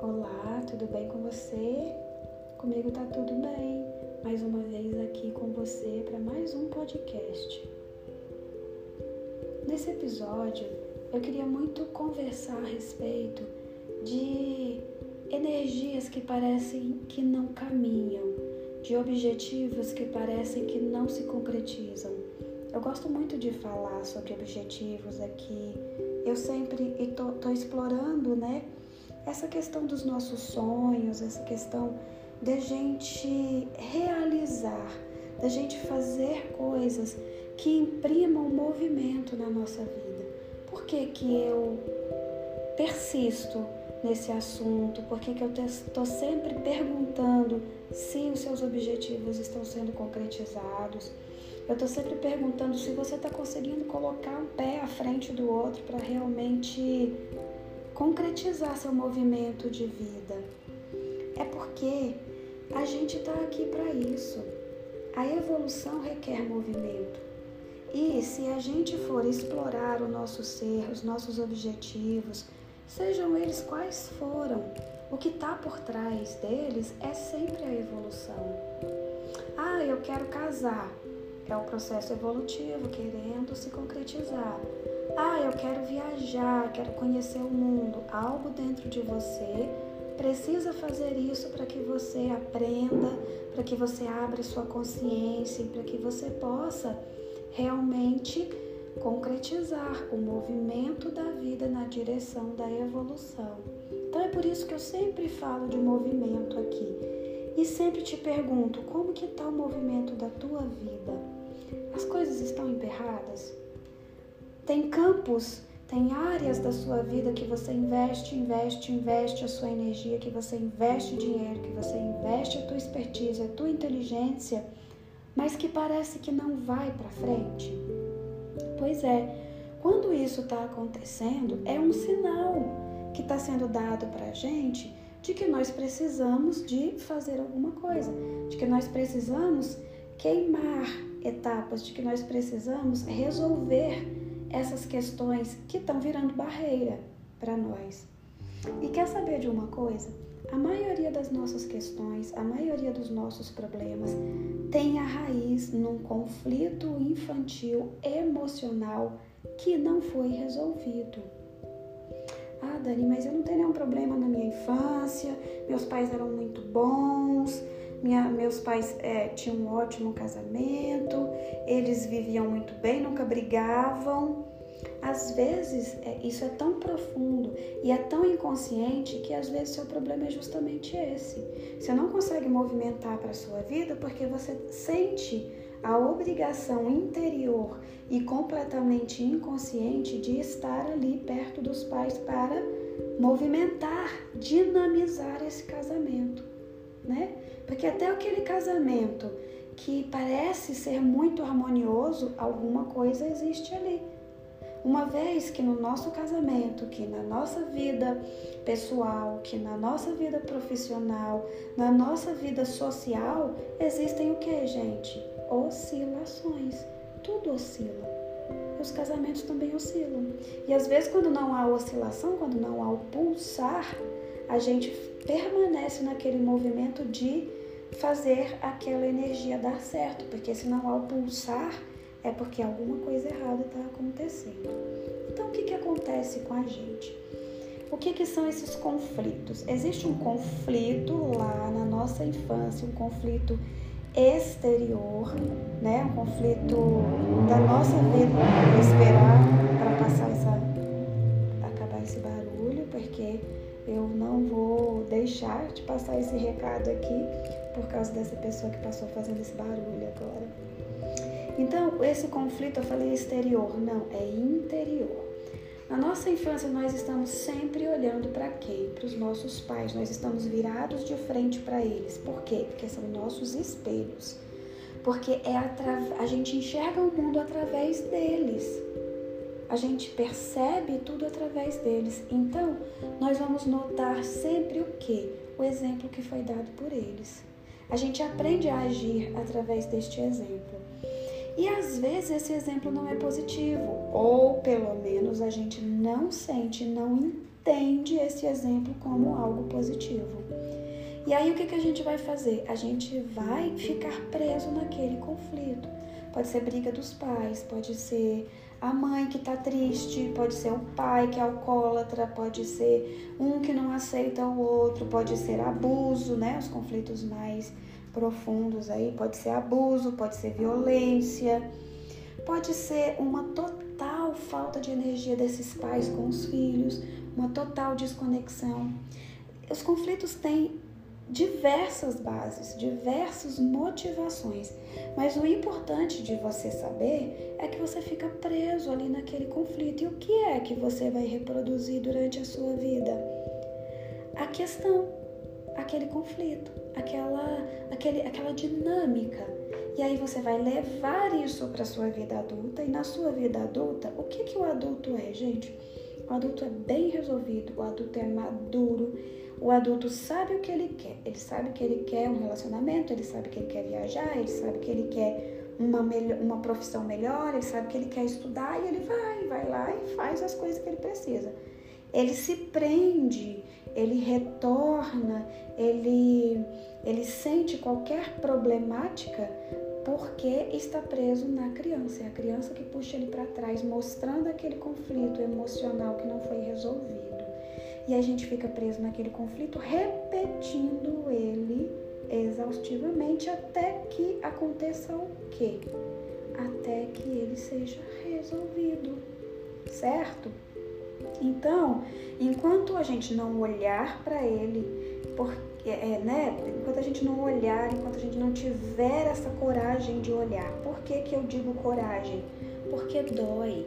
Olá, tudo bem com você? Comigo tá tudo bem. Mais uma vez aqui com você para mais um podcast. Nesse episódio, eu queria muito conversar a respeito de energias que parecem que não caminham, de objetivos que parecem que não se concretizam. Eu gosto muito de falar sobre objetivos aqui. Eu sempre estou explorando, né? essa questão dos nossos sonhos, essa questão da gente realizar, da gente fazer coisas que imprimam movimento na nossa vida. Por que, que eu persisto nesse assunto? Por que, que eu estou sempre perguntando se os seus objetivos estão sendo concretizados? Eu estou sempre perguntando se você está conseguindo colocar um pé à frente do outro para realmente concretizar seu movimento de vida. É porque a gente está aqui para isso. A evolução requer movimento. E se a gente for explorar o nosso ser, os nossos objetivos, sejam eles quais foram, o que está por trás deles é sempre a evolução. Ah, eu quero casar. É o processo evolutivo querendo se concretizar. Ah, eu quero viajar, quero conhecer o mundo. Algo dentro de você precisa fazer isso para que você aprenda, para que você abra sua consciência para que você possa realmente concretizar o movimento da vida na direção da evolução. Então é por isso que eu sempre falo de movimento aqui e sempre te pergunto como que está o movimento da tua vida. As coisas estão emperradas? Tem campos, tem áreas da sua vida que você investe, investe, investe a sua energia, que você investe dinheiro, que você investe a tua expertise, a tua inteligência, mas que parece que não vai para frente. Pois é, quando isso está acontecendo, é um sinal que está sendo dado para a gente de que nós precisamos de fazer alguma coisa, de que nós precisamos queimar etapas, de que nós precisamos resolver essas questões que estão virando barreira para nós. E quer saber de uma coisa? A maioria das nossas questões, a maioria dos nossos problemas tem a raiz num conflito infantil emocional que não foi resolvido. Ah, Dani, mas eu não tenho nenhum problema na minha infância, meus pais eram muito bons, minha, meus pais é, tinham um ótimo casamento, eles viviam muito bem, nunca brigavam. Às vezes é, isso é tão profundo e é tão inconsciente que às vezes seu problema é justamente esse. Você não consegue movimentar para a sua vida porque você sente a obrigação interior e completamente inconsciente de estar ali perto dos pais para movimentar, dinamizar esse casamento, né? Porque até aquele casamento que parece ser muito harmonioso, alguma coisa existe ali. Uma vez que no nosso casamento, que na nossa vida pessoal, que na nossa vida profissional, na nossa vida social, existem o que, gente? Oscilações. Tudo oscila. Os casamentos também oscilam. E às vezes, quando não há oscilação, quando não há o pulsar, a gente permanece naquele movimento de fazer aquela energia dar certo, porque se não há o pulsar, é porque alguma coisa errada está acontecendo. Então, o que, que acontece com a gente? O que, que são esses conflitos? Existe um conflito lá na nossa infância, um conflito exterior, né? um conflito da nossa vida. Vou esperar para passar essa, acabar esse barulho, porque eu não vou deixar de passar esse recado aqui por causa dessa pessoa que passou fazendo esse barulho agora. Então, esse conflito eu falei exterior, não, é interior. Na nossa infância, nós estamos sempre olhando para quem? Para os nossos pais. Nós estamos virados de frente para eles. Por quê? Porque são nossos espelhos. Porque é atra... a gente enxerga o mundo através deles. A gente percebe tudo através deles. Então, nós vamos notar sempre o quê? O exemplo que foi dado por eles. A gente aprende a agir através deste exemplo. E às vezes esse exemplo não é positivo, ou pelo menos a gente não sente, não entende esse exemplo como algo positivo. E aí o que, que a gente vai fazer? A gente vai ficar preso naquele conflito. Pode ser briga dos pais, pode ser a mãe que está triste, pode ser o pai que é alcoólatra, pode ser um que não aceita o outro, pode ser abuso, né? Os conflitos mais profundos aí, pode ser abuso, pode ser violência, pode ser uma total falta de energia desses pais com os filhos, uma total desconexão. Os conflitos têm diversas bases, diversas motivações, mas o importante de você saber é que você fica preso ali naquele conflito. E o que é que você vai reproduzir durante a sua vida? A questão, aquele conflito, aquela, aquele, aquela dinâmica. E aí você vai levar isso para sua vida adulta e na sua vida adulta, o que que o adulto é, gente? O adulto é bem resolvido, o adulto é maduro, o adulto sabe o que ele quer. Ele sabe que ele quer um relacionamento, ele sabe que ele quer viajar, ele sabe que ele quer uma, melhor, uma profissão melhor, ele sabe que ele quer estudar e ele vai, vai lá e faz as coisas que ele precisa. Ele se prende, ele retorna, ele, ele sente qualquer problemática porque está preso na criança. É a criança que puxa ele para trás, mostrando aquele conflito emocional que não foi resolvido. E a gente fica preso naquele conflito, repetindo ele exaustivamente até que aconteça o quê? Até que ele seja resolvido, certo? Então, enquanto a gente não olhar para ele, porque, é, né? Enquanto a gente não olhar, enquanto a gente não tiver essa coragem de olhar, por que, que eu digo coragem? Porque dói.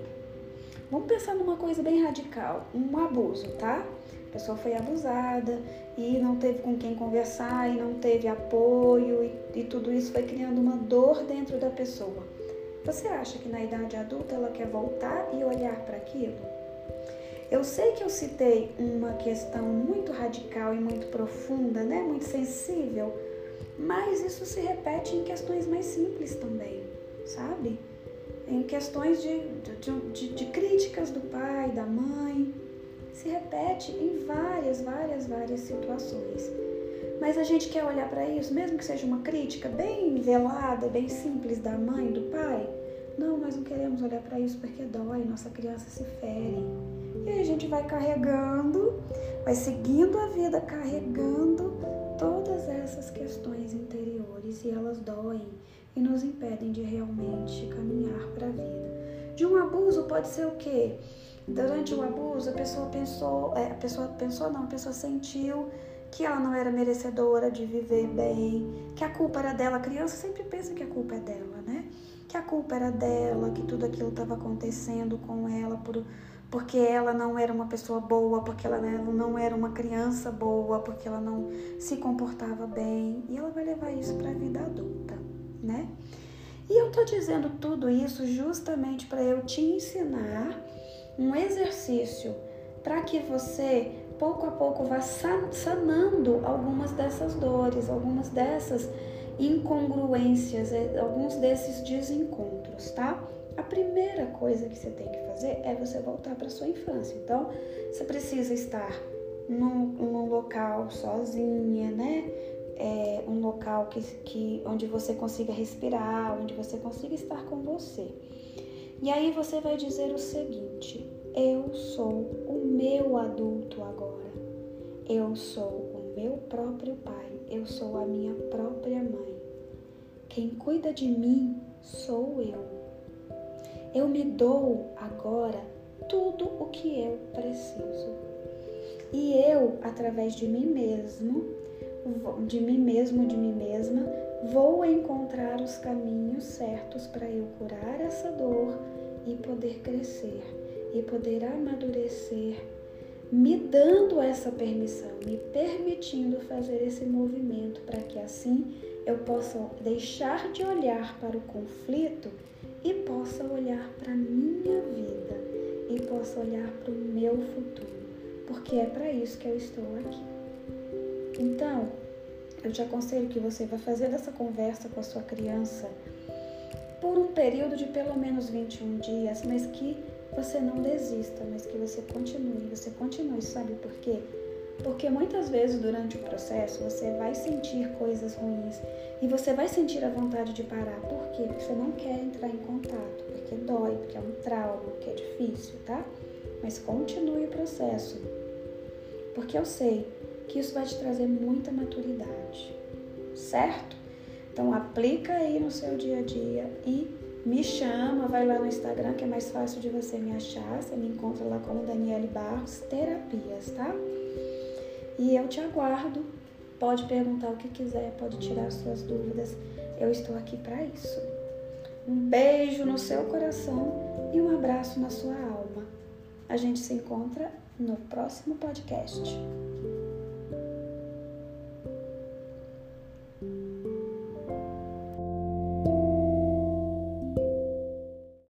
Vamos pensar numa coisa bem radical, um abuso, tá? A pessoa foi abusada e não teve com quem conversar e não teve apoio e, e tudo isso foi criando uma dor dentro da pessoa. Você acha que na idade adulta ela quer voltar e olhar para aquilo? Eu sei que eu citei uma questão muito radical e muito profunda, né? Muito sensível, mas isso se repete em questões mais simples também, sabe? Em questões de, de, de, de críticas do pai, da mãe, se repete em várias, várias, várias situações. Mas a gente quer olhar para isso, mesmo que seja uma crítica bem velada, bem simples da mãe, do pai. Não, nós não queremos olhar para isso porque dói, nossa criança se fere. E aí a gente vai carregando, vai seguindo a vida, carregando todas essas questões interiores e elas doem e nos impedem de realmente caminhar para a vida. De um abuso pode ser o quê? Durante o abuso, a pessoa pensou, é, a pessoa pensou não, a pessoa sentiu que ela não era merecedora de viver bem, que a culpa era dela. A criança sempre pensa que a culpa é dela, né? Que a culpa era dela, que tudo aquilo estava acontecendo com ela por, porque ela não era uma pessoa boa, porque ela não era uma criança boa, porque ela não se comportava bem. E ela vai levar isso para a vida adulta, né? E eu tô dizendo tudo isso justamente para eu te ensinar um exercício para que você pouco a pouco vá sanando algumas dessas dores, algumas dessas incongruências, é, alguns desses desencontros, tá? A primeira coisa que você tem que fazer é você voltar para sua infância. Então, você precisa estar num, num local sozinha, né? É, um local que, que, onde você consiga respirar, onde você consiga estar com você. E aí você vai dizer o seguinte: eu sou o meu adulto agora. Eu sou o meu próprio pai. Eu sou a minha própria mãe. Quem cuida de mim sou eu. Eu me dou agora tudo o que eu preciso. E eu, através de mim mesmo, de mim mesmo, de mim mesma, vou encontrar os caminhos certos para eu curar essa dor e poder crescer e poder amadurecer, me dando essa permissão, me permitindo fazer esse movimento para que assim eu possa deixar de olhar para o conflito e possa olhar para a minha vida e possa olhar para o meu futuro, porque é para isso que eu estou aqui. Então, eu te aconselho que você vá fazer essa conversa com a sua criança por um período de pelo menos 21 dias, mas que você não desista, mas que você continue, você continue, sabe por quê? Porque muitas vezes durante o processo você vai sentir coisas ruins e você vai sentir a vontade de parar. Por quê? Porque você não quer entrar em contato, porque dói, porque é um trauma, porque é difícil, tá? Mas continue o processo. Porque eu sei que isso vai te trazer muita maturidade, certo? Então aplica aí no seu dia a dia e me chama, vai lá no Instagram que é mais fácil de você me achar. Você me encontra lá como Daniele Barros Terapias, tá? E eu te aguardo. Pode perguntar o que quiser, pode tirar suas dúvidas. Eu estou aqui para isso. Um beijo no seu coração e um abraço na sua alma. A gente se encontra no próximo podcast.